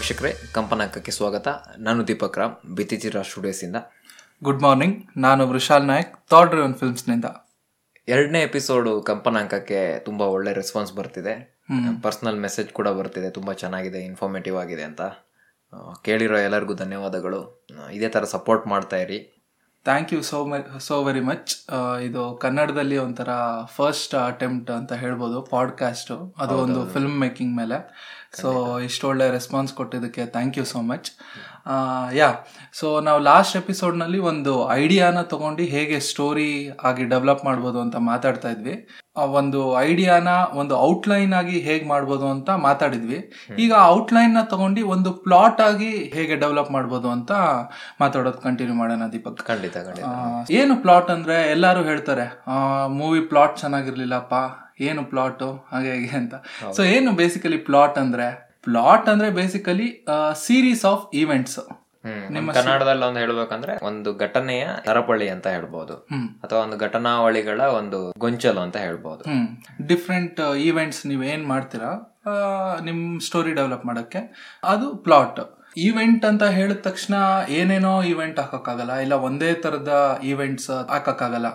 ವೀಕ್ಷಕರೇ ಕಂಪನಾಂಕಕ್ಕೆ ಸ್ವಾಗತ. ನಾನು ದೀಪಕ್ ರಾಮ್ ಸ್ಟುಡಿಯೋಸ್ ಸ್ಟುಡಿಯೋಸಿಂದ ಗುಡ್ ಮಾರ್ನಿಂಗ್ ನಾನು ವೃಷಾಲ್ ನಾಯಕ್ ಥಾಟ್ ಡ್ರಿವನ್ ಫಿಲ್ಮ್ಸ್ನಿಂದ ಎರಡನೇ ಎಪಿಸೋಡು ಕಂಪನಾಂಕಕ್ಕೆ ತುಂಬ ಒಳ್ಳೆ ರೆಸ್ಪಾನ್ಸ್ ಬರ್ತಿದೆ. ಪರ್ಸ್ನಲ್ ಮೆಸೇಜ್ ಕೂಡ ಬರ್ತಿದೆ ತುಂಬ ಚೆನ್ನಾಗಿದೆ ಇನ್ಫಾರ್ಮೇಟಿವ್ ಆಗಿದೆ ಅಂತ. ಕೇಳಿರೋ ಎಲ್ಲರಿಗೂ ಧನ್ಯವಾದಗಳು. ಇದೇ ಥರ ಸಪೋರ್ಟ್ ಮಾಡ್ತಾ ಇರಿ. Thank you so much so very much ಇದು ಕನ್ನಡದಲ್ಲಿ ಒಂಥರ ಫಸ್ಟ್ ಅಟೆಂಪ್ಟ್ ಅಂತ ಹೇಳ್ಬೋದು ಪಾಡ್ಕಾಸ್ಟು ಅದು ಒಂದು ಫಿಲ್ಮ್ ಮೇಕಿಂಗ್ ಮೇಲೆ. ಸೊ ಇಷ್ಟು ಒಳ್ಳೆ ರೆಸ್ಪಾನ್ಸ್ ಕೊಟ್ಟಿದ್ದಕ್ಕೆ thank you so much yeah so ನಾವು ಲಾಸ್ಟ್ ಎಪಿಸೋಡ್ನಲ್ಲಿ ಒಂದು ಐಡಿಯಾನ ತಗೊಂಡು ಹೇಗೆ ಸ್ಟೋರಿ ಆಗಿ ಡೆವಲಪ್ ಮಾಡ್ಬೋದು ಅಂತ ಮಾತಾಡ್ತಾ ಇದ್ವಿ. ಒಂದು ಐಡಿಯಾನ ಒಂದು ಔಟ್ಲೈನ್ ಆಗಿ ಹೇಗೆ ಮಾಡ್ಬೋದು ಅಂತ ಮಾತಾಡಿದ್ವಿ. ಈಗ ಔಟ್ಲೈನ್ನ ತಗೊಂಡು ಒಂದು ಪ್ಲಾಟ್ ಆಗಿ ಹೇಗೆ ಡೆವಲಪ್ ಮಾಡ್ಬೋದು ಅಂತ ಮಾತಾಡೋದು ಕಂಟಿನ್ಯೂ ಮಾಡೋಣ ದೀಪಕ್. ಖಂಡಿತ ಖಂಡಿತ. ಏನು ಪ್ಲಾಟ್ ಅಂದ್ರೆ ಎಲ್ಲರೂ ಹೇಳ್ತಾರೆ ಮೂವಿ ಪ್ಲಾಟ್ ಚೆನ್ನಾಗಿರ್ಲಿಲ್ಲಪ್ಪ ಏನು ಪ್ಲಾಟು? ಹಾಗೆ ಹೇಗೆ ಅಂತ. ಸೊ ಏನು ಬೇಸಿಕಲಿ ಪ್ಲಾಟ್ ಅಂದ್ರೆ? ಪ್ಲಾಟ್ ಅಂದ್ರೆ ಬೇಸಿಕಲಿ ಸೀರೀಸ್ ಆಫ್ ಈವೆಂಟ್ಸ್ ನಮ್ಮ ಕನ್ನಡದಲ್ಲಿ ಒಂದು ಹೇಳ್ಬೇಕಂದ್ರೆ ಒಂದು ಘಟನೆಯ ಸರಪಳಿ ಅಂತ ಹೇಳ್ಬೋದು. ಅಥವಾ ಒಂದು ಘಟನಾವಳಿಗಳ ಒಂದು ಗೊಂಚಲು ಅಂತ ಹೇಳ್ಬೋದು. ಹ್ಮ್. ಡಿಫ್ರೆಂಟ್ ಈವೆಂಟ್ಸ್ ನೀವು ಏನ್ ಮಾಡ್ತೀರಾ? ನಿಮ್ ಸ್ಟೋರಿ ಡೆವಲಪ್ ಮಾಡಕ್ಕೆ. ಅದು ಪ್ಲಾಟ್ ಈವೆಂಟ್ ಅಂತ ಹೇಳಿದ ತಕ್ಷಣ ಏನೇನೋ ಈವೆಂಟ್ ಹಾಕಕ್ಕಾಗಲ್ಲ? ಇಲ್ಲ ಒಂದೇ ತರದ ಈವೆಂಟ್ಸ್ ಹಾಕಕ್ಕಾಗಲ್ಲ?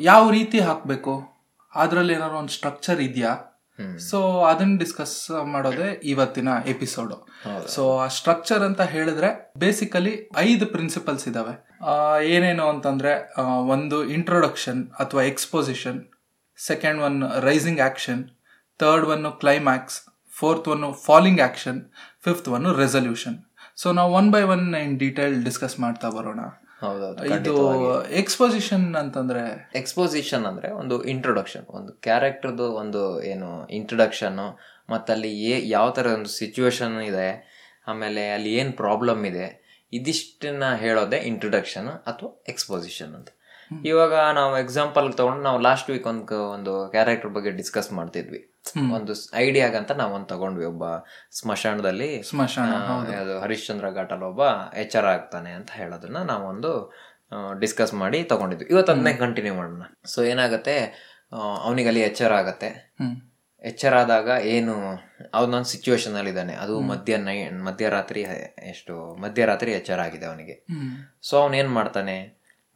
ಯಾವ ರೀತಿ ಹಾಕ್ಬೇಕು? ಅದ್ರಲ್ಲಿ ಏನಾದ್ರು ಒಂದು ಸ್ಟ್ರಕ್ಚರ್ ಇದೆಯಾ? ಸೊ ಅದನ್ನ ಡಿಸ್ಕಸ್ ಮಾಡೋದೇ ಇವತ್ತಿನ ಎಪಿಸೋಡ್ ಸೊ ಆ ಸ್ಟ್ರಕ್ಚರ್ ಅಂತ ಹೇಳಿದ್ರೆ ಬೇಸಿಕಲಿ ಐದು ಪ್ರಿನ್ಸಿಪಲ್ಸ್ ಇದಾವೆ. ಏನೇನು ಅಂತಂದ್ರೆ ಒಂದು ಇಂಟ್ರೊಡಕ್ಷನ್ ಅಥವಾ exposition second one rising action third one climax fourth one falling action fifth one resolution so ನಾವು one by one in detail discuss ಮಾಡ್ತಾ ಬರೋಣ. ಇದು ಎಕ್ಸ್ಪೋಸಿಷನ್ ಅಂತಂದ್ರೆ? ಎಕ್ಸ್ಪೋಸಿಷನ್ ಅಂದ್ರೆ ಒಂದು ಇಂಟ್ರೊಡಕ್ಷನ್ ಒಂದು ಕ್ಯಾರೆಕ್ಟರ್ದು ಒಂದು ಏನು ಇಂಟ್ರೊಡಕ್ಷನ್ ಮತ್ತಲ್ಲಿ ಏ ಯಾವ ಥರ ಒಂದು ಸಿಚುವೇಶನ್ ಇದೆ ಆಮೇಲೆ ಅಲ್ಲಿ ಏನು ಪ್ರಾಬ್ಲಮ್ ಇದೆ ಇದಿಷ್ಟನ್ನ ಹೇಳೋದೇ ಇಂಟ್ರೊಡಕ್ಷನ್ ಅಥವಾ ಎಕ್ಸ್ಪೋಸಿಷನ್ ಅಂತ. ಇವಾಗ ನಾವು ಎಕ್ಸಾಂಪಲ್ ತಗೊಂಡು ನಾವು ಲಾಸ್ಟ್ ವೀಕ್ ಒಂದು ಒಂದು ಕ್ಯಾರೆಕ್ಟರ್ ಬಗ್ಗೆ ಡಿಸ್ಕಸ್ ಮಾಡ್ತಿದ್ವಿ. ಒಂದು ಐಡಿಯಾಗಂತ ನಾವು ಒಂದು ತಗೊಂಡ್ವಿ. ಒಬ್ಬ ಸ್ಮಶಾನದಲ್ಲಿ ಸ್ಮಶಾನ ಹರಿಶ್ಚಂದ್ರ ಘಾಟಲ್ ಒಬ್ಬ ಎಚ್ಚರ ಆಗ್ತಾನೆ ಅಂತ ಹೇಳೋದನ್ನ ನಾವೊಂದು ಡಿಸ್ಕಸ್ ಮಾಡಿ ತಗೊಂಡಿದ್ವಿ. ಇವತ್ತು ಅದನ್ನೇ ಕಂಟಿನ್ಯೂ ಮಾಡೋಣ. ಸೊ ಏನಾಗತ್ತೆ ಅವನಿಗೆ ಅಲ್ಲಿ ಎಚ್ಚರ ಆಗತ್ತೆ. ಎಚ್ಚರ ಆದಾಗ ಏನು ಅವನೊಂದು ಸಿಚುವೇಶನ್ ಅಲ್ಲಿ ಇದ್ದಾನೆ ಅದು ಮಧ್ಯ ನೈ ಮಧ್ಯರಾತ್ರಿ ಎಷ್ಟು ಮಧ್ಯರಾತ್ರಿ ಎಚ್ಚರ ಆಗಿದೆ ಅವನಿಗೆ. ಸೊ ಅವನ್ ಏನ್ ಮಾಡ್ತಾನೆ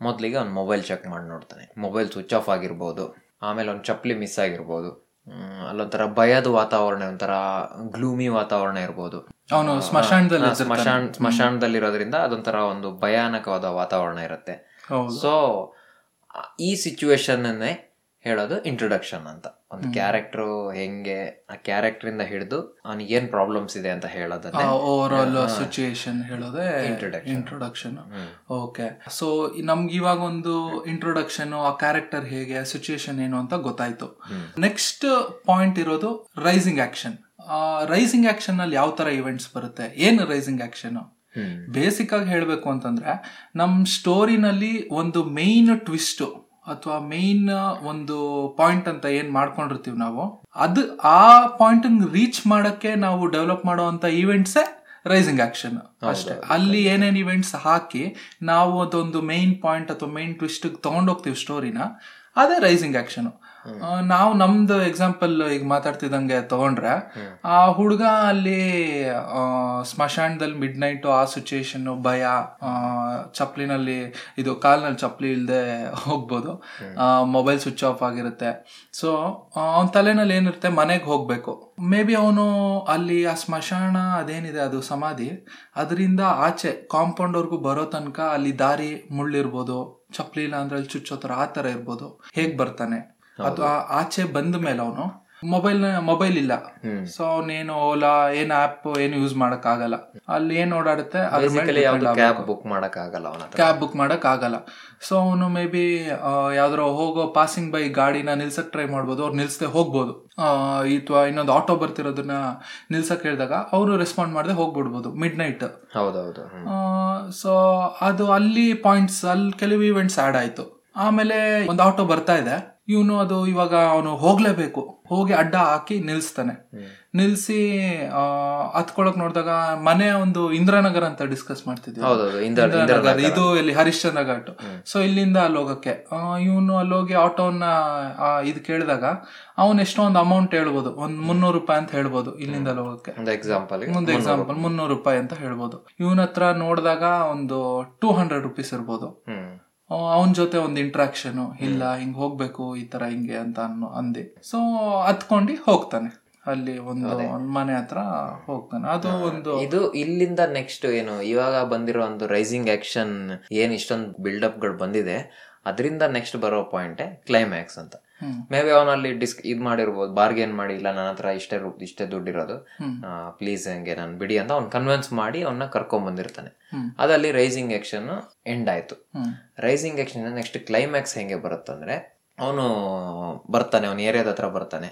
ಮೊದಲಿಗೆ ಅವ್ನು ಮೊಬೈಲ್ ಚೆಕ್ ಮಾಡಿ ನೋಡ್ತಾನೆ. ಮೊಬೈಲ್ ಸ್ವಿಚ್ ಆಫ್ ಆಗಿರ್ಬೋದು. ಆಮೇಲೆ ಅವ್ನ ಚಪ್ಪಲಿ ಮಿಸ್ ಆಗಿರ್ಬೋದು. ಅಲ್ಲೊಂಥರ ಭಯದ ವಾತಾವರಣ ಒಂಥರ ಗ್ಲೂಮಿ ವಾತಾವರಣ ಇರ್ಬೋದು. ಅವನು ಸ್ಮಶಾನದಲ್ಲಿ ಸ್ಮಶಾನ ಸ್ಮಶಾನದಲ್ಲಿರೋದ್ರಿಂದ ಅದೊಂಥರ ಒಂದು ಭಯಾನಕವಾದ ವಾತಾವರಣ ಇರುತ್ತೆ. ಸೊ ಈ ಸಿಚುವೇಶನ್ ಹೇಳೋದು ಇಂಟ್ರೊಡಕ್ಷನ್ ಅಂತ. ಒಂದು ಕ್ಯಾರೆಕ್ಟರ್ ಹೆಂಗೆ ಆ ಕ್ಯಾರೆಕ್ಟರ್ ಇಂದ ಹಿಡಿದು ಅವನಿಗೆ ಏನ್ ಪ್ರಾಬ್ಲಮ್ಸ್ ಇದೆ ಅಂತ ಹೇಳೋದನ್ನ? ಓವರ್ ಆಲ್ ಸಿಚುಯೇಷನ್ ಹೇಳೋದೇ ಇಂಟ್ರೊಡಕ್ಷನ್ ಓಕೆ ಸೊ ನಮ್ಗೆ ಇವಾಗ ಒಂದು ಇಂಟ್ರೊಡಕ್ಷನ್ ಆ ಕ್ಯಾರೆಕ್ಟರ್ ಹೇಗೆ ಸಿಚುಯೇಷನ್ ಏನು ಅಂತ ಗೊತ್ತಾಯ್ತು. ನೆಕ್ಸ್ಟ್ ಪಾಯಿಂಟ್ ಇರೋದು ರೈಸಿಂಗ್ ಆಕ್ಷನ್ ರೈಸಿಂಗ್ ಆಕ್ಷನ್ ಅಲ್ಲಿ ಯಾವ ತರ ಇವೆಂಟ್ಸ್ ಬರುತ್ತೆ? ಏನು ರೈಸಿಂಗ್ ಆಕ್ಷನ್ ಬೇಸಿಕ್ ಆಗಿ ಹೇಳ್ಬೇಕು ಅಂತಂದ್ರೆ ನಮ್ ಸ್ಟೋರಿನಲ್ಲಿ ಒಂದು ಮೇನ್ ಟ್ವಿಸ್ಟ್ ಅಥವಾ ಮೇನ್ ಒಂದು ಪಾಯಿಂಟ್ ಅಂತ ಏನ್ ಮಾಡ್ಕೊಂಡಿರ್ತೀವಿ ನಾವು ಅದು ಆ ಪಾಯಿಂಟ್ ರೀಚ್ ಮಾಡಕ್ಕೆ ನಾವು ಡೆವಲಪ್ ಮಾಡುವಂತ ಈವೆಂಟ್ಸೇ ರೈಸಿಂಗ್ ಆಕ್ಷನ್ ಅಷ್ಟೇ. ಅಲ್ಲಿ ಏನೇನು ಇವೆಂಟ್ಸ್ ಹಾಕಿ ನಾವು ಅದೊಂದು ಮೇನ್ ಪಾಯಿಂಟ್ ಅಥವಾ ಮೇನ್ ಟ್ವಿಸ್ಟ್ ತಗೊಂಡೋಗ್ತೀವಿ ಸ್ಟೋರಿನ ಅದೇ ರೈಸಿಂಗ್ ಆಕ್ಷನ್ ನಾವು ನಮ್ದು ಎಕ್ಸಾಂಪಲ್ ಈಗ ಮಾತಾಡ್ತಿದ್ದಂಗೆ ತಗೊಂಡ್ರೆ ಆ ಹುಡುಗ ಅಲ್ಲಿ ಆ, ಸ್ಮಶಾನದಲ್ಲಿ ಮಿಡ್ ನೈಟ್ ಆ ಸಿಚುಯೇಷನ್ ಭಯ ಆ, ಚಪ್ಲಿನಲ್ಲಿ ಇದು ಕಾಲ್ನಲ್ಲಿ ಚಪ್ಲಿ ಇಲ್ಲದೆ ಹೋಗ್ಬೋದು. ಮೊಬೈಲ್ ಸ್ವಿಚ್ ಆಫ್ ಆಗಿರುತ್ತೆ. ಸೊ ಅವನ ತಲೆನಲ್ಲಿ ಏನಿರುತ್ತೆ ಮನೆಗೆ ಹೋಗ್ಬೇಕು. ಮೇ ಬಿ ಅವನು ಅಲ್ಲಿ ಆ ಸ್ಮಶಾನ ಅದೇನಿದೆ ಅದು ಸಮಾಧಿ. ಅದರಿಂದ ಆಚೆ ಕಾಂಪೌಂಡ್ ವರ್ಗು ಬರೋ ತನಕ ಅಲ್ಲಿ ದಾರಿ ಮುಳ್ಳಿರ್ಬೋದು. ಚಪ್ಲಿ ಇಲ್ಲ ಅಂದ್ರೆ ಅಲ್ಲಿ ಚುಚ್ಚೋ ತರ ಆ ತರ ಇರ್ಬೋದು. ಹೇಗ್ ಬರ್ತಾನೆ? ಅಥವಾ ಆಚೆ ಬಂದ ಮೇಲೆ ಅವನು ಮೊಬೈಲ್ ಮೊಬೈಲ್ ಇಲ್ಲ. ಸೊ ಅವನೇನು ಓಲಾ ಏನ್ ಆಪ್ ಏನು ಯೂಸ್ ಮಾಡಕ್ ಆಗಲ್ಲ ಅಲ್ಲಿ ಏನ್ ಓಡಾಡುತ್ತೆ ಕ್ಯಾಬ್ ಬುಕ್ ಮಾಡಕ್ ಆಗಲ್ಲ ಕ್ಯಾಬ್ ಬುಕ್ ಮಾಡಕ್ ಆಗಲ್ಲ ಸೊ ಅವನು ಮೇ ಬಿ ಯಾವ್ದಾರ ಹೋಗೋ ಪಾಸಿಂಗ್ ಬೈ ಗಾಡಿನ ನಿಲ್ಸಕ್ ಟ್ರೈ ಮಾಡ್ಬೋದು ಅವ್ರು ನಿಲ್ಸದೆ ಹೋಗ್ಬೋದು. ಅಥವಾ ಇನ್ನೊಂದು ಆಟೋ ಬರ್ತಿರೋದನ್ನ ನಿಲ್ಸಕ್ ಹೇಳಿದಾಗ ಅವರು ರೆಸ್ಪಾಂಡ್ ಮಾಡದೆ ಹೋಗ್ಬಿಡ್ಬೋದು ಮಿಡ್ ನೈಟ್ ಹೌದೌದು. ಸೊ ಅದು ಅಲ್ಲಿ ಪಾಯಿಂಟ್ಸ್ ಅಲ್ಲಿ ಕೆಲವು ಇವೆಂಟ್ಸ್ ಆಡ್ ಆಯ್ತು. ಆಮೇಲೆ ಒಂದು ಆಟೋ ಬರ್ತಾ ಇದೆ. ಇವನು ಅದು ಇವಾಗ ಅವನು ಹೋಗ್ಲೇಬೇಕು. ಹೋಗಿ ಅಡ್ಡ ಹಾಕಿ ನಿಲ್ಸ್ತಾನೆ. ನಿಲ್ಸಿ ಹತ್ಕೊಳಕ್ ನೋಡಿದಾಗ ಮನೆ ಒಂದು ಇಂದ್ರಾನಗರ್ ಅಂತ ಡಿಸ್ಕಸ್ ಮಾಡ್ತಿದ್ವಿ. ಇದು ಇಲ್ಲಿ ಹರಿಶ್ಚಂದ್ರ ಘಾಟ್. ಸೊ ಇಲ್ಲಿಂದ ಅಲ್ಲಿ ಹೋಗಕ್ಕೆ ಇವನು ಅಲ್ಲಿ ಹೋಗಿ ಆಟೋನ ಇದು ಕೇಳಿದಾಗ ಅವನ್ ಎಷ್ಟೋ ಒಂದು ಅಮೌಂಟ್ ಹೇಳ್ಬೋದು. ಒಂದ್ ಮುನ್ನೂರು ರೂಪಾಯಿ ಅಂತ ಹೇಳ್ಬೋದು ಇಲ್ಲಿಂದ ಅಲ್ಲಿ ಹೋಗಕ್ಕೆ. ಎಕ್ಸಾಂಪಲ್ ಒಂದು ಎಕ್ಸಾಂಪಲ್ ಮುನ್ನೂರು ರೂಪಾಯಿ ಅಂತ ಹೇಳ್ಬೋದು. ಇವನ ಹತ್ರ ನೋಡಿದಾಗ ಒಂದು ಟೂ ಹಂಡ್ರೆಡ್ ರುಪೀಸ್ ಇರ್ಬೋದು. ಅವನ ಜೊತೆ ಒಂದು ಇಂಟ್ರಾಕ್ಷನ್ ಇಲ್ಲ ಹಿಂಗ್ ಹೋಗ್ಬೇಕು ಈ ತರ ಹಿಂಗೆ ಅಂತ ಅನ್ನೋ ಅಂದೆ. ಸೊ ಹತ್ಕೊಂಡು ಹೋಗ್ತಾನೆ. ಅಲ್ಲಿ ಒಂದು ಮನೆ ಹತ್ರ ಹೋಗ್ತಾನೆ. ಅದು ಒಂದು ಇದು ಇಲ್ಲಿಂದ ನೆಕ್ಸ್ಟ್ ಏನು ಇವಾಗ ಬಂದಿರೋ ಒಂದು ರೈಸಿಂಗ್ ಆಕ್ಷನ್ ಏನ್ ಇಷ್ಟೊಂದು ಬಿಲ್ಡಪ್ಗಳು ಬಂದಿದೆ ಅದರಿಂದ ನೆಕ್ಸ್ಟ್ ಬರೋ ಪಾಯಿಂಟ್ ಕ್ಲೈಮ್ಯಾಕ್ಸ್ ಅಂತ. ಮೇ ಬಿ ಅವನಲ್ಲಿ ಡಿಸ್ಕ್ ಇದು ಮಾಡಿರ್ಬೋದು ಬಾರ್ಗೇನ್ ಮಾಡಿ, ಇಲ್ಲ ನನ್ನ ಹತ್ರ ಇಷ್ಟೇ ಇಷ್ಟೇ ದುಡ್ಡಿರೋದು. ಪ್ಲೀಸ್ ಹಂಗೆ ನಾನು ಬಿಡಿ ಅಂತ ಅವ್ನು ಕನ್ವಿನ್ಸ್ ಮಾಡಿ ಅವನ್ನ ಕರ್ಕೊಂಡ್ ಬಂದಿರ್ತಾನೆ. ಅದಲ್ಲಿ ರೈಸಿಂಗ್ ಆಕ್ಷನ್ ಎಂಡ್ ಆಯ್ತು ರೈಸಿಂಗ್ ಆಕ್ಷನ್ ನೆಕ್ಸ್ಟ್ ಕ್ಲೈಮ್ಯಾಕ್ಸ್ ಹೆಂಗೆ ಬರುತ್ತಂದ್ರೆ ಅವನು ಬರ್ತಾನೆ, ಅವನ ಏರಿಯಾದ ಹತ್ರ ಬರ್ತಾನೆ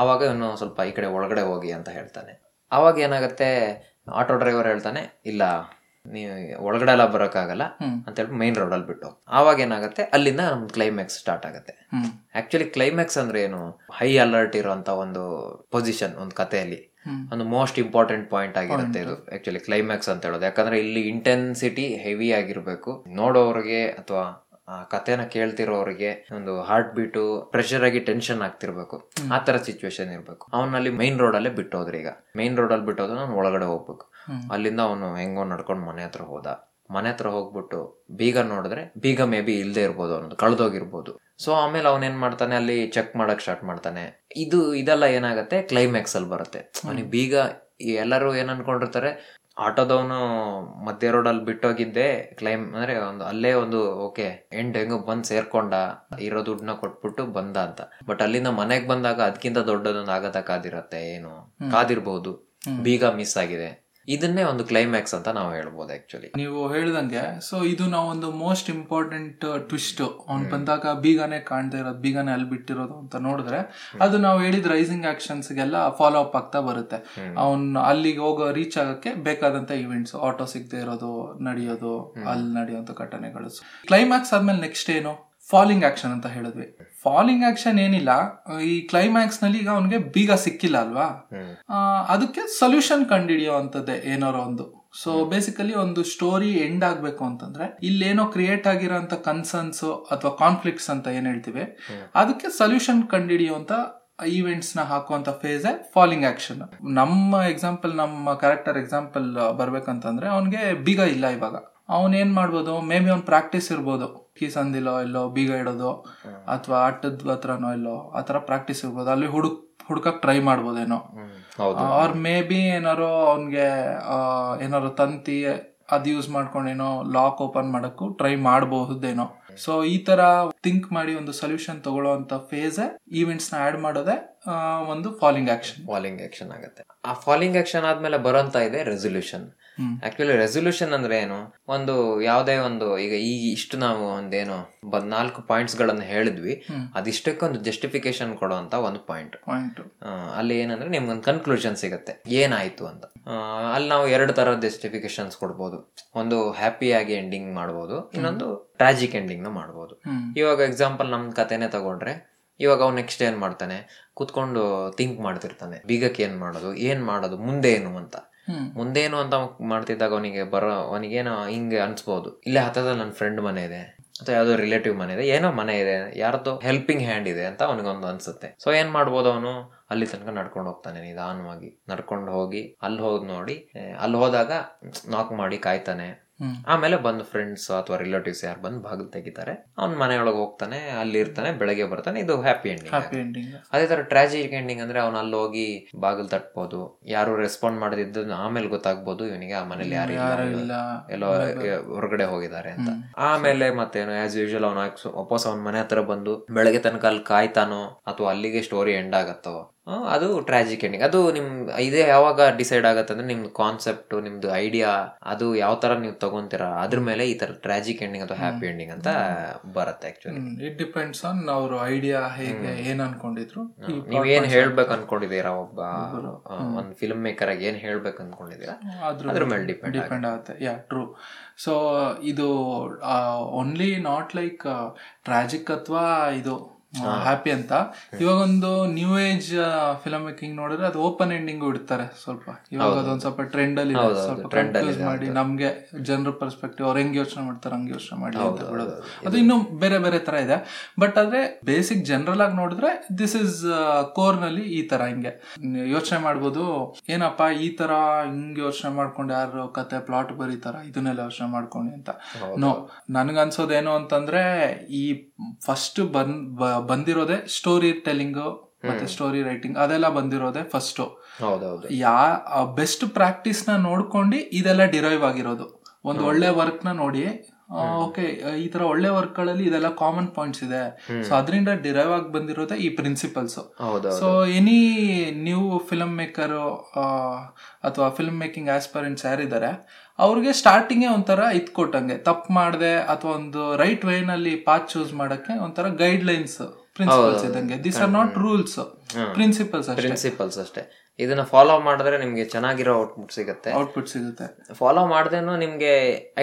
ಅವಾಗ ಇವನು ಸ್ವಲ್ಪ ಈ ಕಡೆ ಒಳಗಡೆ ಹೋಗಿ ಅಂತ ಹೇಳ್ತಾನೆ ಅವಾಗ ಏನಾಗುತ್ತೆ, ಆಟೋ ಡ್ರೈವರ್ ಹೇಳ್ತಾನೆ, ಇಲ್ಲ ಒಳಗಡೆ ಎಲ್ಲ ಬರೋಕ್ಕಾಗಲ್ಲ. ಆಗಲ್ಲ ಅಂತ ಹೇಳಿ ಮೈನ್ ಅಲ್ಲಿ ಬಿಟ್ಟು ಆವಾಗ ಏನಾಗುತ್ತೆ? ಅಲ್ಲಿಂದ ನಮ್ ಕ್ಲೈಮ್ಯಾಕ್ಸ್ ಸ್ಟಾರ್ಟ್ ಆಗುತ್ತೆ. ಆಕ್ಚುಲಿ ಕ್ಲೈಮ್ಯಾಕ್ಸ್ ಅಂದ್ರೆ ಏನು? ಹೈ ಅಲರ್ಟ್ ಇರುವಂತ ಒಂದು ಪೊಸಿಷನ್ ಒಂದು ಕಥೆಯಲ್ಲಿ. ಒಂದು ಮೋಸ್ಟ್ ಇಂಪಾರ್ಟೆಂಟ್ ಪಾಯಿಂಟ್ ಆಗಿರುತ್ತೆ ಇದು. ಆಕ್ಚುಲಿ ಕ್ಲೈಮ್ಯಾಕ್ಸ್ ಅಂತ ಹೇಳೋದು. ಯಾಕಂದ್ರೆ ಇಲ್ಲಿ ಇಂಟೆನ್ಸಿಟಿ ಹೆವಿ ಆಗಿರ್ಬೇಕು. ನೋಡೋರಿಗೆ ಅಥವಾ ಆ ಕಥೆನ ಕೇಳ್ತಿರೋರಿಗೆ ಒಂದು ಹಾರ್ಟ್ ಬೀಟು ಪ್ರೆಷರ್ ಆಗಿ ಟೆನ್ಷನ್ ಆಗ್ತಿರ್ಬೇಕು. ಆ ತರ ಸಿಚುವೇಶನ್ ಇರ್ಬೇಕು. ಅವನಲ್ಲಿ ಮೈನ್ ರೋಡ್ ಅಲ್ಲೇ ಬಿಟ್ಟೋದ್ರಿ ಈಗ. ಮೈನ್ ರೋಡ್ ಅಲ್ಲಿ ಬಿಟ್ಟೋದ್ರೆ ನಾನು ಒಳಗಡೆ ಹೋಗ್ಬೇಕು. ಅಲ್ಲಿಂದ ಅವನು ಹೆಂಗೋ ನಡ್ಕೊಂಡು ಮನೆ ಹತ್ರ ಹೋದ. ಮನೆ ಹತ್ರ ಹೋಗ್ಬಿಟ್ಟು ಬೀಗ ನೋಡಿದ್ರೆ ಬೀಗ ಮೇ ಬಿ ಇಲ್ದೆ ಇರ್ಬೋದು ಅನ್ನೋದು ಕಳ್ದೋಗಿರ್ಬೋದು. ಸೊ ಆಮೇಲೆ ಅವನೇನ್ ಮಾಡ್ತಾನೆ? ಅಲ್ಲಿ ಚೆಕ್ ಮಾಡಕ್ ಸ್ಟಾರ್ಟ್ ಮಾಡ್ತಾನೆ. ಇದು ಇದೆಲ್ಲ ಏನಾಗತ್ತೆ? ಕ್ಲೈಮ್ಯಾಕ್ಸ್ ಅಲ್ಲಿ ಬರುತ್ತೆ. ಅವನಿಗೆ ಬೀಗ ಎಲ್ಲರೂ ಏನ್ ಅನ್ಕೊಂಡಿರ್ತಾರೆ? ಆಟೋದವನು ಮಧ್ಯ ರೋಡಲ್ಲಿ ಬಿಟ್ಟೋಗಿದ್ದೆ ಕ್ಲೈಮ್ ಅಂದ್ರೆ ಒಂದು ಅಲ್ಲೇ ಒಂದು ಓಕೆ ಎಂಡ್ ಹೆಂಗೋ ಬಂದ್ ಸೇರ್ಕೊಂಡ ಇರೋ ದುಡ್ಡನ್ನ ಕೊಟ್ಬಿಟ್ಟು ಬಂದ ಅಂತ. ಬಟ್ ಅಲ್ಲಿಂದ ಮನೆಗೆ ಬಂದಾಗ ಅದಕ್ಕಿಂತ ದೊಡ್ಡದೊಂದು ಆಗದ ಕಾದಿರತ್ತೆ ಏನು? ಕಾದಿರ್ಬಹುದು ಬೀಗ ಮಿಸ್ ಆಗಿದೆ. ಇದನ್ನೇ ಒಂದು ಕ್ಲೈಮ್ಯಾಕ್ಸ್ ಅಂತ ನಾವು ಹೇಳ್ಬೋದು ಆಕ್ಚುಲಿ ನೀವು ಹೇಳ್ದಂಗೆ ಸೊ ಇದು ನಾವು ಒಂದು ಮೋಸ್ಟ್ ಇಂಪಾರ್ಟೆಂಟ್ ಟ್ವಿಸ್ಟ್ ಅವ್ನ್ ಬಂದಾಗ ಬೀಗನೇ ಕಾಣ್ತಾ ಇರೋದು ಬೀಗನೆ ಅಲ್ಲಿ ಬಿಟ್ಟಿರೋದು ಅಂತ ನೋಡಿದ್ರೆ ಅದು ನಾವು ಹೇಳಿದ ರೈಸಿಂಗ್ ಆಕ್ಷನ್ಸ್ ಗೆಲ್ಲ ಫಾಲೋ ಅಪ್ ಆಗ್ತಾ ಬರುತ್ತೆ. ಅವ್ನ್ ಅಲ್ಲಿಗೆ ಹೋಗೋ ರೀಚ್ ಆಗಕ್ಕೆ ಬೇಕಾದಂತ ಇವೆಂಟ್ಸ್ ಆಟೋ ಸಿಗದೆ ಇರೋದು ನಡೆಯೋದು ಅಲ್ಲಿ ನಡೆಯುವಂತ ಘಟನೆಗಳು. ಕ್ಲೈಮ್ಯಾಕ್ಸ್ ಆದ್ಮೇಲೆ ನೆಕ್ಸ್ಟ್ ಏನು? ಫಾಲಿಂಗ್ ಆಕ್ಷನ್ ಅಂತ ಹೇಳಿದ್ವಿ. ಫಾಲಿಂಗ್ ಆಕ್ಷನ್ ಏನಿಲ್ಲ ಈ ಕ್ಲೈಮ್ಯಾಕ್ಸ್ನಲ್ಲಿ ಈಗ ಅವನಿಗೆ ಬೀಗ ಸಿಕ್ಕಿಲ್ಲ ಅಲ್ವಾ? ಅದಕ್ಕೆ ಸೊಲ್ಯೂಷನ್ ಕಂಡಿಡಿಯೋ ಅಂತದ್ದೇ ಏನಾರೋ ಒಂದು. ಸೊ ಬೇಸಿಕಲಿ ಒಂದು ಸ್ಟೋರಿ ಎಂಡ್ ಆಗ್ಬೇಕು ಅಂತಂದ್ರೆ ಇಲ್ಲೇನೋ ಕ್ರಿಯೇಟ್ ಆಗಿರೋಂತ ಕನ್ಸರ್ನ್ಸ್ ಅಥವಾ ಕಾನ್ಫ್ಲಿಕ್ಟ್ಸ್ ಅಂತ ಏನ್ ಹೇಳ್ತೀವಿ ಅದಕ್ಕೆ ಸೊಲ್ಯೂಷನ್ ಕಂಡುಹಿಡಿಯುವಂತ ಈವೆಂಟ್ಸ್ನ ಹಾಕುವಂತ ಫೇಸ್ ಫಾಲಿಂಗ್ ಆಕ್ಷನ್ ನಮ್ಮ ಎಕ್ಸಾಂಪಲ್ ನಮ್ಮ ಕ್ಯಾರೆಕ್ಟರ್ ಎಕ್ಸಾಂಪಲ್ ಬರ್ಬೇಕಂತಂದ್ರೆ ಅವನಿಗೆ ಬೀಗ ಇಲ್ಲ ಇವಾಗ. ಅವನ್ ಏನ್ ಮಾಡ್ಬೋದು? ಮೇ ಬಿ ಅವ್ನ್ ಪ್ರಾಕ್ಟೀಸ್ ಇರ್ಬೋದು. ಕೀಸ್ ಅಂದಿಲ್ಲೋ ಎಲ್ಲೋ ಬೀಗ ಇಡೋದು ಅಥವಾ ಆಟದ ಹತ್ರನೋ ಎಲ್ಲೋ ಆತರ ಪ್ರಾಕ್ಟೀಸ್ ಇರ್ಬೋದು. ಅಲ್ಲಿ ಹುಡುಕ್ ಹುಡ್ಕಕ್ ಟ್ರೈ ಮಾಡ್ಬೋದೇನೋ. ಅವ್ರ ಮೇ ಬಿ ಏನಾರು ಅವನ್ಗೆ ಏನಾರು ತಂತಿ ಅದ್ ಯೂಸ್ ಮಾಡ್ಕೊಂಡೇನೋ ಲಾಕ್ ಓಪನ್ ಮಾಡಕ್ಕೂ ಟ್ರೈ ಮಾಡಬಹುದೇನೋ ಸೊ ಈ ತರ ಥಿಂಕ್ ಮಾಡಿ ಒಂದು ಸೊಲ್ಯೂಷನ್ ತಗೊಳ್ಳೋಂತ ಫೇಸ್ ಈವೆಂಟ್ಸ್ನ ಆಡ್ ಮಾಡೋದೇ ಒಂದು ಫಾಲಿಂಗ್ ಆಕ್ಷನ್ ಫಾಲಿಂಗ್ ಆಕ್ಷನ್ ಆಗುತ್ತೆ. ಆ ಫಾಲಿಂಗ್ ಆಕ್ಷನ್ ಆದ್ಮೇಲೆ ಬರೋಂತ ಇದೆ ರೆಸೊಲ್ಯೂಷನ್. ಆಕ್ಚುಲಿ ರೆಸೊಲ್ಯೂಷನ್ ಅಂದ್ರೆ ಏನು? ಒಂದು ಯಾವುದೇ ಒಂದು ಈಗ ಈ ಇಷ್ಟು ನಾವು ಒಂದೇನು ನಾಲ್ಕು ಪಾಯಿಂಟ್ಸ್ ಗಳನ್ನ ಹೇಳಿದ್ವಿ. ಅದಿಷ್ಟಕ್ಕೊಂದು ಜಸ್ಟಿಫಿಕೇಶನ್ ಕೊಡುವಂತ ಒಂದು ಪಾಯಿಂಟ್ ಅಲ್ಲಿ ಏನಂದ್ರೆ ನಿಮ್ಗೊಂದು ಕನ್ಕ್ಲೂಷನ್ ಸಿಗುತ್ತೆ. ಏನಾಯ್ತು ಅಂತ. ಅಲ್ಲಿ ನಾವು ಎರಡು ತರ ಜಸ್ಟಿಫಿಕೇಶನ್ಸ್ ಕೊಡ್ಬೋದು. ಒಂದು ಹ್ಯಾಪಿಯಾಗಿ ಆಗಿ ಎಂಡಿಂಗ್ ಮಾಡ್ಬೋದು ಇನ್ನೊಂದು ಟ್ರಾಜಿಕ್ ಎಂಡಿಂಗ್ನ ಮಾಡ್ಬೋದು. ಇವಾಗ ಎಕ್ಸಾಂಪಲ್ ನಮ್ ಕತೆನೆ ತಗೊಂಡ್ರೆ ಇವಾಗ ಅವ್ನು ನೆಕ್ಸ್ಟ್ ಏನ್ ಮಾಡ್ತಾನೆ? ಕುತ್ಕೊಂಡು ಥಿಂಕ್ ಮಾಡ್ತಿರ್ತಾನೆ. ಬೀಗಕ್ಕೆ ಏನ್ ಮಾಡೋದು ಏನ್ ಮಾಡೋದು ಮುಂದೆ ಏನು ಅಂತ. ಮುಂದೇನು ಅಂತ ಮಾಡ್ತಿದ್ದಾಗ ಅವನಿಗೆ ಬರೋ ಅವನಿಗೇನೋ ಹಿಂಗೆ ಅನ್ಸ್ಬೋದು. ಇಲ್ಲೇ ಹತ್ತದ ನನ್ನ ಫ್ರೆಂಡ್ ಮನೆ ಇದೆ ಅಥವಾ ಯಾವ್ದೋ ರಿಲೇಟಿವ್ ಮನೆ ಇದೆ ಏನೋ ಮನೆ ಇದೆ ಯಾರ್ದೋ ಹೆಲ್ಪಿಂಗ್ ಹ್ಯಾಂಡ್ ಇದೆ ಅಂತ ಅವನಿಗೊಂದು ಅನ್ಸುತ್ತೆ. ಸೊ ಏನ್ ಮಾಡ್ಬೋದು ಅವನು? ಅಲ್ಲಿ ತನಕ ನಡ್ಕೊಂಡು ಹೋಗ್ತಾನೆ ನಿಧಾನವಾಗಿ. ನಡ್ಕೊಂಡು ಹೋಗಿ ಅಲ್ಲಿ ಹೋಗಿ ನೋಡಿ ಅಲ್ಲಿ ಹೋದಾಗ ನಾಕ್ ಮಾಡಿ ಕಾಯ್ತಾನೆ. ಆಮೇಲೆ ಬಂದು ಫ್ರೆಂಡ್ಸ್ ಅಥವಾ ರಿಲೇಟಿವ್ಸ್ ಯಾರು ಬಂದು ಬಾಗಿಲು ತೆಗಿತಾರೆ. ಅವ್ನ ಮನೆಯೊಳಗೆ ಹೋಗ್ತಾನೆ ಅಲ್ಲಿ ಇರ್ತಾನೆ ಬೆಳಗ್ಗೆ ಬರ್ತಾನೆ ಇದು ಹ್ಯಾಪಿ ಎಂಡಿಂಗ್ ಅದೇ ತರ ಟ್ರಾಜಿಕ್ ಎಂಡಿಂಗ್ ಅಂದ್ರೆ ಅವ್ನ ಅಲ್ಲಿ ಹೋಗಿ ಬಾಗಿಲು ತಟ್ಬೋದು ಯಾರು ರೆಸ್ಪಾಂಡ್ ಮಾಡದಿದ್ದು ಆಮೇಲೆ ಗೊತ್ತಾಗ್ಬೋದು ಇವನಿಗೆ ಆ ಮನೇಲಿ ಯಾರು ಎಲ್ಲೋ ಹೊರಗಡೆ ಹೋಗಿದ್ದಾರೆ ಅಂತ. ಆಮೇಲೆ ಮತ್ತೇನು ಆಸ್ ಯೂಶುವಲ್ ಅವನ ವಾಪಸ್ ಅವನ ಮನೆ ಹತ್ರ ಬಂದು ಬೆಳಗ್ಗೆ ತನಕ ಅಲ್ಲಿ ಕಾಯ್ತಾನೋ ಅಥವಾ ಅಲ್ಲಿಗೆ ಸ್ಟೋರಿ ಎಂಡ್ ಆಗತ್ತೋ ಅದು ಟ್ರಾಜಿಕ್ ಎಂಡಿಂಗ್ ಅದು ನಿಮ್ ಇದೆ ಯಾವಾಗ ಡಿಸೈಡ್ ಆಗತ್ತೆ ಅಂದ್ರೆ ನಿಮ್ದು ಕಾನ್ಸೆಪ್ಟ್ ನಿಮ್ದು ಐಡಿಯಾ ಅದು ಯಾವ ತರ ನೀವು ತಗೊಂತೀರಾ ಅದ್ರ ಮೇಲೆ ಈ ತರ ಟ್ರಾಜಿಕ್ ಎಂಡಿಂಗ್ ಅಥವಾ ಹ್ಯಾಪಿ ಎಂಡಿಂಗ್ ಅಂತ ಬರುತ್ತೆ ಆಕ್ಚುಲಿ ಇಟ್ ಡಿಪೆಂಡ್ಸ್ ಆನ್ ಅವ್ರ ಐಡಿಯಾ ಹೇಗೆ ಏನ್ ಅನ್ಕೊಂಡಿದ್ರು ನೀವ್ ಏನ್ ಹೇಳ್ಬೇಕು ಅನ್ಕೊಂಡಿದೀರಾ ಒಬ್ಬ ಒಂದ್ ಫಿಲ್ಮ್ ಮೇಕರ್ ಆಗಿ ಏನ್ ಹೇಳ್ಬೇಕು ಅನ್ಕೊಂಡಿದೀರಾ ಅದ್ರ ಅದ್ರ ಮೇಲೆ ಡಿಪೆಂಡ್ ಡಿಪೆಂಡ್ ಆಗುತ್ತೆ. ಯಾ ಟ್ರೂ ಸೊ ಇದು ಓನ್ಲಿ ನಾಟ್ ಲೈಕ್ ಟ್ರಾಜಿಕ್ ಅಥವಾ ಇದು ಹ್ಯಾಪಿ ಅಂತ. ಇವಾಗ ಒಂದು ನ್ಯೂ ಏಜ್ ಫಿಲಮ್ ಮೇಕಿಂಗ್ ನೋಡಿದ್ರೆ ಅದು ಓಪನ್ ಎಂಡಿಂಗ್ ಇಡ್ತಾರೆ ಸ್ವಲ್ಪ. ಇವಾಗ ಅದೊಂದ್ ಸ್ವಲ್ಪ ಟ್ರೆಂಡ್ ಅಲ್ಲಿ. ಸ್ವಲ್ಪ ಕನ್ಫ್ಯೂಸ್ ಮಾಡಿ ನಮ್ಗೆ ಜನರ ಪರ್ಸ್ಪೆಕ್ಟಿವ್ ಅವ್ರು ಹೆಂಗ್ ಯೋಚನೆ ಮಾಡ್ತಾರೆ ಹಂಗೆ ಯೋಚನೆ ಮಾಡಿ ಅಂತ ಬಿಡೋದು. ಅದು ಇನ್ನೂ ಬೇರೆ ಬೇರೆ ತರ ಇದೆ. ಬಟ್ ಆದ್ರೆ ಬೇಸಿಕ್ ಜನರಲ್ ಆಗಿ ನೋಡಿದ್ರೆ ದಿಸ್ ಇಸ್ ಕೋರ್ನಲ್ಲಿ ಈ ತರ ಹಿಂಗೆ. ಯೋಚನೆ ಮಾಡ್ಬೋದು ಏನಪ್ಪಾ ಈ ತರ ಹಿಂಗ್ ಯೋಚನೆ ಮಾಡ್ಕೊಂಡು ಯಾರು ಕತೆ ಪ್ಲಾಟ್ ಬರೀತಾರ ಇದನ್ನೆಲ್ಲ ಯೋಚನೆ ಮಾಡ್ಕೊಂಡು ಅಂತ. ನೋ ನನ್ಗನ್ಸೋದೇನು ಅಂತಂದ್ರೆ ಈ ಫಸ್ಟ್ ಬಂದ್ ಬ- ಬಂದಿರೋದೇ ಸ್ಟೋರಿ ಟೆಲ್ಲಿಂಗ್ ಮತ್ತೆ ಸ್ಟೋರಿ ರೈಟಿಂಗ್ ಅದೆಲ್ಲ ಬಂದಿರೋದೆ ಫಸ್ಟ್ ಯಾ ಬೆಸ್ಟ್ ಪ್ರಾಕ್ಟೀಸ್ನ ನೋಡ್ಕೊಂಡು ಇದೆಲ್ಲ ಡಿರೈವ್ ಆಗಿರೋದು. ಒಂದು ಒಳ್ಳೆ ವರ್ಕ್ನ ನೋಡಿ ಓಕೆ ಈ ತರ ಒಳ್ಳೆ ವರ್ಕ್ಗಳಲ್ಲಿ ಇದೆಲ್ಲ ಕಾಮನ್ ಪಾಯಿಂಟ್ಸ್ ಇದೆ. ಸೊ ಅದರಿಂದ ಡಿರೈವ್ ಆಗಿ ಬಂದಿರೋದೇ ಈ principles so any new filmmaker ಅಥವಾ ಫಿಲ್ಮ್ ಮೇಕಿಂಗ್ ಆಸ್ಪರೆಂಟ್ಸ್ ಯಾರಿದ್ದಾರೆ ಅವ್ರಿಗೆ ಸ್ಟಾರ್ಟಿಂಗೇ ಒಂಥರ ಇದ್ ಕೊಟ್ಟಂಗೆ ತಪ್ಪು ಮಾಡದೆ ಅಥವಾ ಒಂದು ರೈಟ್ ವೇನಲ್ಲಿ ಪಾತ್ ಚೂಸ್ ಮಾಡಕ್ಕೆ ಒಂಥರ ಗೈಡ್ ಲೈನ್ಸ್ ಪ್ರಿನ್ಸಿಪಲ್ಸ್ ಇದ್ದಂಗೆ. This are not rules principles ಅಷ್ಟೇ. ಪ್ರಿನ್ಸಿಪಲ್ಸ್ ಅಷ್ಟೇ. ಇದನ್ನ ಫಾಲೋ ಮಾಡಿದ್ರೆ ನಿಮ್ಗೆ ಚೆನ್ನಾಗಿರೋ ಔಟ್ಪುಟ್ ಸಿಗುತ್ತೆ. ಔಟ್ಪುಟ್ ಸಿಗುತ್ತೆ. ಫಾಲೋ ಮಾಡ್ದೇನು ನಿಮ್ಗೆ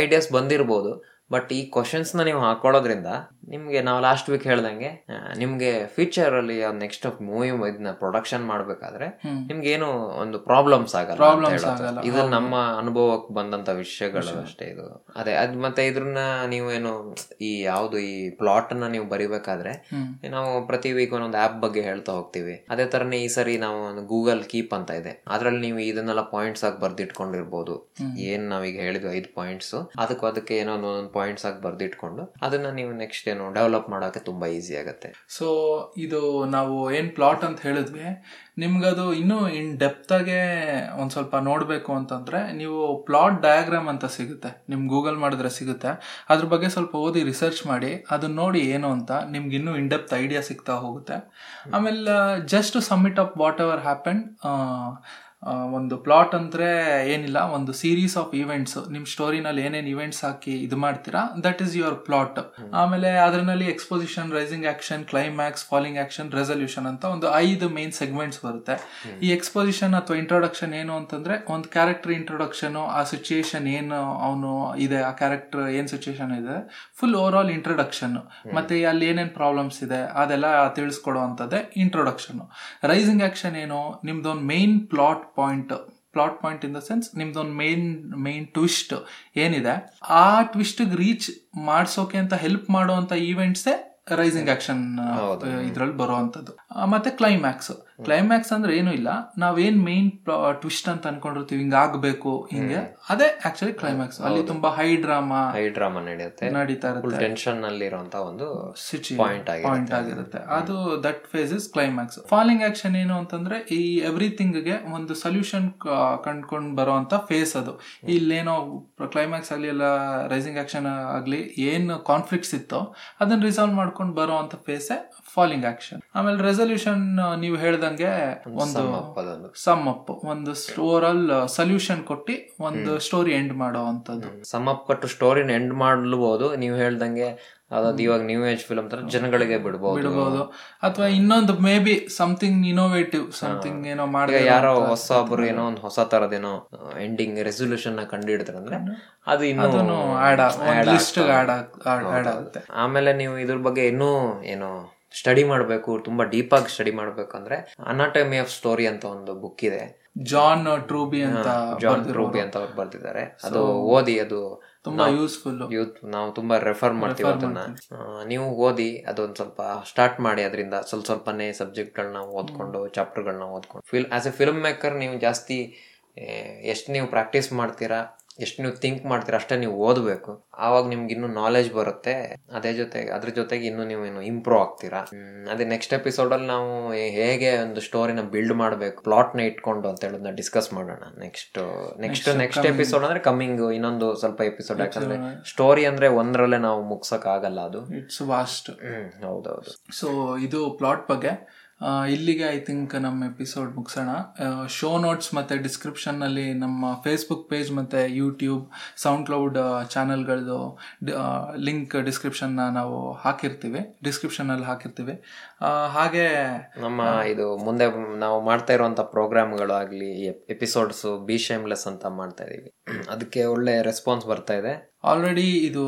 ಐಡಿಯಾಸ್ ಬಂದಿರ್ಬೋದು. ಬಟ್ ಈ ಕ್ವಶನ್ಸ್ನ ನ ನೀವು ಹಾಕೊಳ್ಳೋದ್ರಿಂದ ನಿಮಗೆ ನಾವು ಲಾಸ್ಟ್ ವೀಕ್ ಹೇಳ್ದಂಗೆ ನಿಮಗೆ ನಿಮ್ಗೆ ಫ್ಯೂಚರ್ ಅಲ್ಲಿ ನೆಕ್ಸ್ಟ್ ಮೂವಿ ಇದನ್ನ ಪ್ರೊಡಕ್ಷನ್ ಮಾಡ್ಬೇಕಾದ್ರೆ ನಿಮ್ಗೆ ಏನು ಒಂದು ಪ್ರಾಬ್ಲಮ್ಸ್ ಆಗಲ್ಲ, ಇದು ನಮ್ಮ ಅನುಭವಕ್ಕೆ ಬಂದಂತ ವಿಷಯಗಳು ಅಷ್ಟೇ ಇದು. ಅದೇ ಅದ್ ಮತ್ತೆ ಇದ್ರನ್ನ ನೀವು ಏನು ಈ ಯಾವ್ದು ಈ ಪ್ಲಾಟ್ ಅನ್ನ ನೀವು ಬರಿಬೇಕಾದ್ರೆ ನಾವು ಪ್ರತಿ ವೀಕ್ ಒಂದೊಂದು ಆಪ್ ಬಗ್ಗೆ ಹೇಳ್ತಾ ಹೋಗ್ತೀವಿ. ಅದೇ ತರನೇ ಈ ಸರಿ ನಾವು ಒಂದು ಗೂಗಲ್ ಕೀಪ್ ಅಂತ ಇದೆ. ಅದ್ರಲ್ಲಿ ನೀವು ಇದನ್ನೆಲ್ಲ ಪಾಯಿಂಟ್ಸ್ ಆಗಿ ಬರ್ದಿಟ್ಕೊಂಡಿರ್ಬೋದು. ಏನ್ ನಾವೀಗ ಹೇಳಿದ್ವಿ ಐದು ಪಾಯಿಂಟ್ಸ್ ಅದಕ್ಕೂ ಅದಕ್ಕೆ ಏನೋ ಒಂದೊಂದು ಪಾಯಿಂಟ್ಸ್ ಆಗಿ ಬರ್ದಿಟ್ಕೊಂಡು ಅದನ್ನ ನೀವು ನೆಕ್ಸ್ಟ್ ಏನು ಡೆವಲಪ್ ಮಾಡೋಕೆ ತುಂಬಾ ಈಸಿ ಆಗುತ್ತೆ. ಸೊ ಇದು ನಾವು ಏನ್ ಪ್ಲಾಟ್ ಅಂತ ಹೇಳಿದ್ವಿ, ನಿಮ್ಗದು ಇನ್ನೂ ಇನ್ ಡೆಪ್ತ್ ಆಗಿ ಒಂದ್ ಸ್ವಲ್ಪ ನೋಡ್ಬೇಕು ಅಂತಂದ್ರೆ ನೀವು ಪ್ಲಾಟ್ ಡಯಾಗ್ರಾಮ್ ಅಂತ ಸಿಗುತ್ತೆ, ನಿಮ್ ಗೂಗಲ್ ಮಾಡಿದ್ರೆ ಸಿಗುತ್ತೆ. ಅದ್ರ ಬಗ್ಗೆ ಸ್ವಲ್ಪ ಓದಿ ರಿಸರ್ಚ್ ಮಾಡಿ ಅದನ್ನ ನೋಡಿ ಏನು ಅಂತ ನಿಮ್ಗೆ ಇನ್ನೂ ಇನ್ ಡೆಪ್ತ್ ಐಡಿಯಾ ಸಿಗ್ತಾ ಹೋಗುತ್ತೆ. ಆಮೇಲೆ just submit up whatever happen ಒಂದು ಪ್ಲಾಟ್ ಅಂದರೆ ಏನಿಲ್ಲ ಒಂದು ಸೀರೀಸ್ ಆಫ್ ಈವೆಂಟ್ಸ್ ನಿಮ್ಮ ಸ್ಟೋರಿನಲ್ಲಿ ಏನೇನು ಇವೆಂಟ್ಸ್ ಹಾಕಿ ಇದು ಮಾಡ್ತೀರಾ ದಟ್ ಈಸ್ ಯುವರ್ ಪ್ಲಾಟ್ ಆಮೇಲೆ ಅದರಲ್ಲಿ exposition rising action climax falling action resolution ಅಂತ ಒಂದು ಐದು ಮೇನ್ ಸೆಗ್ಮೆಂಟ್ಸ್ ಬರುತ್ತೆ. ಈ ಎಕ್ಸ್ಪೋಸಿಷನ್ ಅಥವಾ ಇಂಟ್ರೊಡಕ್ಷನ್ ಏನು ಅಂತಂದ್ರೆ ಒಂದು ಕ್ಯಾರೆಕ್ಟರ್ ಇಂಟ್ರೊಡಕ್ಷನು ಆ ಸಿಚುಯೇಷನ್ ಏನು ಅವನು ಇದೆ ಆ ಕ್ಯಾರೆಕ್ಟರ್ ಏನು ಸಿಚುಯೇಷನ್ ಇದೆ ಫುಲ್ ಓವರ್ ಆಲ್ ಇಂಟ್ರೊಡಕ್ಷನ್ ಮತ್ತೆ ಅಲ್ಲಿ ಏನೇನು ಪ್ರಾಬ್ಲಮ್ಸ್ ಇದೆ ಅದೆಲ್ಲ ತಿಳಿಸ್ಕೊಡುವಂಥದ್ದೇ ಇಂಟ್ರೊಡಕ್ಷನ್ ರೈಸಿಂಗ್ ಆಕ್ಷನ್ ಏನು ನಿಮ್ದೊಂದು main plot point plot point in the sense ನಿಮ್ದೊಂದು main main twist ಏನಿದೆ ಆ ಟ್ವಿಸ್ಟ್ ರೀಚ್ ಮಾಡ್ಸೋಕೆ ಅಂತ ಹೆಲ್ಪ್ ಮಾಡುವಂತ ಈವೆಂಟ್ಸೇ ರೈಸಿಂಗ್ ಆಕ್ಷನ್ ಇದ್ರಲ್ಲಿ ಬರುವಂತದ್ದು ಮತ್ತೆ ಕ್ಲೈಮ್ಯಾಕ್ಸ್ ಕ್ಲೈಮ್ಯಾಕ್ಸ್ ಅಂದ್ರೆ ಏನು ಇಲ್ಲ. ನಾವೇನ್ ಮೇನ್ ಟ್ವಿಸ್ಟ್ ಅಂತ ಅನ್ಕೊಂಡಿರ್ತೀವಿ ಹಿಂಗ ಆಗ್ಬೇಕು ಹಿಂಗೆ. ಅದೇ ಆಕ್ಚುಲಿ ಕ್ಲೈಮ್ಯಾಕ್ಸ್ ಅಲ್ಲಿ ತುಂಬಾ ಹೈ ಡ್ರಾಮಾ ಹೈ ಡ್ರಾಮಾ ನಡೆಯುತ್ತೆ. ನಡೀತಾ ಇರುತ್ತೆ. ಟೆನ್ಷನ್ನಲ್ಲಿ ಇರುವಂತ ಒಂದು ಪಾಯಿಂಟ್ ಪಾಯಿಂಟ್ ಆಗಿರುತ್ತೆ. ಅದು that phase is climax falling action ಏನು ಅಂತಂದ್ರೆ ಈ ಎವ್ರಿಥಿಂಗ್ಗೆ ಒಂದು ಸೊಲ್ಯೂಷನ್ ಕಂಡ್ಕೊಂಡ್ ಬರುವಂತ ಫೇಸ್ ಅದು. ಇಲ್ಲೇನೋ ಕ್ಲೈಮ್ಯಾಕ್ಸ್ ಅಲ್ಲಿ ಎಲ್ಲ ರೈಸಿಂಗ್ ಆಕ್ಷನ್ ಆಗ್ಲಿ ಏನ್ ಕಾನ್ಫ್ಲಿಕ್ಟ್ಸ್ ಇತ್ತೋ ಅದನ್ನ ರಿಸಾಲ್ವ್ ಮಾಡ್ಕೊಂಡು ಬರುವಂತ ಫೇಸೇ ಫಾಲಿಂಗ್ ಆಕ್ಷನ್ ಆಮೇಲೆ ರೆಸೊಲ್ಯೂಷನ್ ನೀವು ಹೇಳ್ದಂಗೆ ಒಂದು ಸಮಪ್ ಸಮ್ ಅಪ್ ಒಂದು ಸ್ಟೋರಲ್ ಸೊಲ್ಯೂಷನ್ ಕೊಟ್ಟಿ ಒಂದು ಸ್ಟೋರಿ ಎಂಡ್ ಮಾಡೋ ಅಂತದ್ದು ಸಮ್ ಅಪ್ ಕೊಟ್ಟು ಸ್ಟೋರಿನ ಎಂಡ್ ಮಾಡಬಹುದು ನೀವು ಹೇಳ್ದಂಗೆ ಅದಾದ ಇವಾಗ ನ್ಯೂ ಏಜ್ ಫಿಲ್ಮ್ ತರ ಜನಗಳಿಗೆ ಬಿಡಬಹುದು ಬಿಡಬಹುದು ಅಥವಾ ಇನ್ನೊಂದು maybe something innovative something ಏನೋ ಮಾಡಿ ಯಾರೋ ಹೊಸ ಒಬ್ರು ಏನೋ ಒಂದು ಹೊಸ ತರದೇನೋ ಎಂಡಿಂಗ್ ರೆಸೊಲ್ಯೂಷನ್ನ ಕಂಡು ಅಂದ್ರೆ ಅದು ಇನ್ನೂ ಆಡ್ ಆಡ್ ಆಗುತ್ತೆ. ಆಮೇಲೆ ನೀವು ಇದ್ರ ಬಗ್ಗೆ ಇನ್ನೂ ಏನು ಸ್ಟಡಿ ಮಾಡಬೇಕು ತುಂಬಾ ಡೀಪ್ ಆಗಿ ಸ್ಟಡಿ ಮಾಡ್ಬೇಕು ಅಂದ್ರೆ ಅನಾಟಮಿ ಆಫ್ ಸ್ಟೋರಿ ಅಂತ ಒಂದು ಬುಕ್ ಇದೆ. ಜಾನ್ ಟ್ರೂಬಿ ಅಂತ ಜಾನ್ ಟ್ರೂಬಿ ಅಂತ ಅವ್ರು ಬರ್ದಿದ್ದಾರೆ. ಅದು ಓದಿ ಅದು ತುಂಬಾ ಯೂಸ್ಫುಲ್ ನಾವು ತುಂಬಾ ರೆಫರ್ ಮಾಡ್ತೀವಿ ಅದನ್ನ. ನೀವು ಓದಿ ಅದೊಂದ್ ಸ್ವಲ್ಪ ಸ್ಟಾರ್ಟ್ ಮಾಡಿ ಅದರಿಂದ ಸ್ವಲ್ಪ ಸ್ವಲ್ಪನೇ ಸಬ್ಜೆಕ್ಟ್ ಗಳನ್ನ ಓದ್ಕೊಂಡು ಚಾಪ್ಟರ್ ಗಳನ್ನ ಓದ್ಕೊಂಡು. Fill as a film maker ನೀವು ಜಾಸ್ತಿ ಎಷ್ಟು ನೀವು ಪ್ರಾಕ್ಟೀಸ್ ಮಾಡ್ತೀರಾ ಎಷ್ಟು ನೀವು ಥಿಂಕ್ ಮಾಡ್ತೀರ ಅಷ್ಟೇ ನೀವು ಓದಬೇಕು. ಆವಾಗ ನಿಮ್ಗೆ ಇನ್ನೂ ನಾಲೆಜ್ ಬರುತ್ತೆ. ಅದೇ ಜೊತೆಗೆ ಅದ್ರ ಜೊತೆಗೆ ಇನ್ನೂ ನೀವು ಏನು ಇಂಪ್ರೂವ್ ಆಗ್ತೀರಾ. ಅದೇ ನೆಕ್ಸ್ಟ್ ಎಪಿಸೋಡ್ ಅಲ್ಲಿ ನಾವು ಹೇಗೆ ಒಂದು ಸ್ಟೋರಿನ ಬಿಲ್ಡ್ ಮಾಡಬೇಕು ಪ್ಲಾಟ್ನ ಇಟ್ಕೊಂಡು ಅಂತ ಹೇಳೋದನ್ನ ಡಿಸ್ಕಸ್ ಮಾಡೋಣ. ನೆಕ್ಸ್ಟ್ ನೆಕ್ಸ್ಟ್ ನೆಕ್ಸ್ಟ್ ಎಪಿಸೋಡ್ ಅಂದ್ರೆ ಕಮ್ಮಿಂಗ್ ಇನ್ನೊಂದು ಸ್ವಲ್ಪ ಎಪಿಸೋಡ್ ಯಾಕಂದ್ರೆ ಸ್ಟೋರಿ ಅಂದ್ರೆ ಒಂದ್ರಲ್ಲೇ ನಾವು ಮುಗ್ಸಕ್ ಆಗಲ್ಲ ಅದು. ಇಟ್ಸ್ ವಾಸ್ಟ್ ಹ್ಮ್ ಹೌದೌದು. ಸೊ ಇದು ಪ್ಲಾಟ್ ಬಗ್ಗೆ ಇಲ್ಲಿಗೆ ಐ ಥಿಂಕ್ ನಮ್ಮ ಎಪಿಸೋಡ್ ಮುಗಿಸೋಣ. ಶೋ ನೋಟ್ಸ್ ಮತ್ತು ಡಿಸ್ಕ್ರಿಪ್ಷನ್ನಲ್ಲಿ ನಮ್ಮ ಫೇಸ್ಬುಕ್ ಪೇಜ್ ಮತ್ತು ಯೂಟ್ಯೂಬ್ ಸೌಂಡ್ ಕ್ಲೌಡ್ ಚಾನಲ್ಗಳದ್ದು ಲಿಂಕ್ ಡಿಸ್ಕ್ರಿಪ್ಷನ್ನ ನಾವು ಹಾಕಿರ್ತೀವಿ. ಡಿಸ್ಕ್ರಿಪ್ಷನಲ್ಲಿ ಹಾಕಿರ್ತೀವಿ. ಹಾಗೆ ನಮ್ಮ ಇದು ಮುಂದೆ ನಾವು ಮಾಡ್ತಾ ಇರುವಂಥ ಪ್ರೋಗ್ರಾಮ್ಗಳು ಆಗಲಿ ಎಪಿಸೋಡ್ಸು ಬಿ ಶೇಮ್ಲೆಸ್ ಅಂತ ಮಾಡ್ತಾ ಇದೀವಿ. ಅದಕ್ಕೆ ಒಳ್ಳೆ ರೆಸ್ಪಾನ್ಸ್ ಬರ್ತಾ ಇದೆ. ಆಲ್ರೆಡಿ ಇದು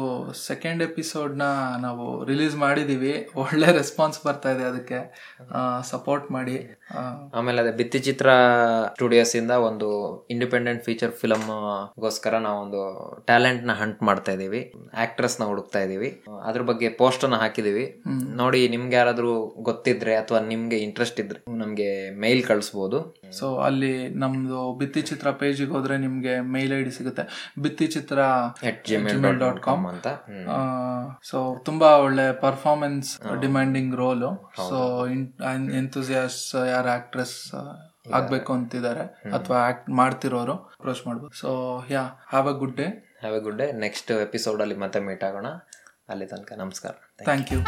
ಸೆಕೆಂಡ್ ಎಪಿಸೋಡ್ನ ನಾವು ರಿಲೀಸ್ ಮಾಡಿದ್ದೀವಿ ಒಳ್ಳೆ ರೆಸ್ಪಾನ್ಸ್ ಬರ್ತಾ ಇದೆ ಅದಕ್ಕೆ. ಸಪೋರ್ಟ್ ಮಾಡಿ. ಆಮೇಲೆ ಅದೇ ಬಿತ್ತಿ ಚಿತ್ರ ಸ್ಟುಡಿಯೋಸ್ ಇಂದ ಒಂದು ಇಂಡಿಪೆಂಡೆಂಟ್ ಫೀಚರ್ ಫಿಲಮ್ ಗೋಸ್ಕರ ನಾವೊಂದು ಟ್ಯಾಲೆಂಟ್ನ ಹಂಟ್ ಮಾಡ್ತಾ ಇದೀವಿ. ಆಕ್ಟ್ರೆಸ್ನ ಹುಡುಕ್ತಾ ಇದೀವಿ. ಅದ್ರ ಬಗ್ಗೆ ಪೋಸ್ಟ್ ಅನ್ನ ಹಾಕಿದೀವಿ. ನೋಡಿ ನಿಮ್ಗೆ ಯಾರಾದ್ರೂ ಗೊತ್ತಿದ್ರೆ ಅಥವಾ ನಿಮ್ಗೆ ಇಂಟ್ರೆಸ್ಟ್ ಇದ್ರೆ ನಮ್ಗೆ ಮೇಲ್ ಕಳಿಸ್ಬೋದು. ಸೊ ಅಲ್ಲಿ ನಮ್ದು ಬಿತ್ತಿ ಚಿತ್ರ ಪೇಜಿಗೆ ಹೋದ್ರೆ ನಿಮ್ಗೆ ಮೇಲ್ ಐಡಿ ಡಿ ಸಿಗುತ್ತೆ. ಬಿತ್ತಿ ಚಿತ್ರ ಜಿಮೇಲ್ ಡಾಟ್ ಕಾಮ್ ಅಂತ. ಸೊ ತುಂಬಾ ಒಳ್ಳೆ performance demanding role so enthusiasts ಯಾರು ಆಕ್ಟ್ರೆಸ್ ಆಗ್ಬೇಕು ಅಂತಿದ್ದಾರೆ. ಅಥವಾ ಆಕ್ಟ್ ಮಾಡ್ತಿರೋರು ಅಪ್ರೋಚ್ ಮಾಡ್ಬೋದು. So yeah have a good day have a good day next episode ಅಲ್ಲಿ ಮತ್ತೆ ಮೀಟ್ ಆಗೋಣ. ಅಲ್ಲಿ ತನಕ ನಮಸ್ಕಾರ. Thank you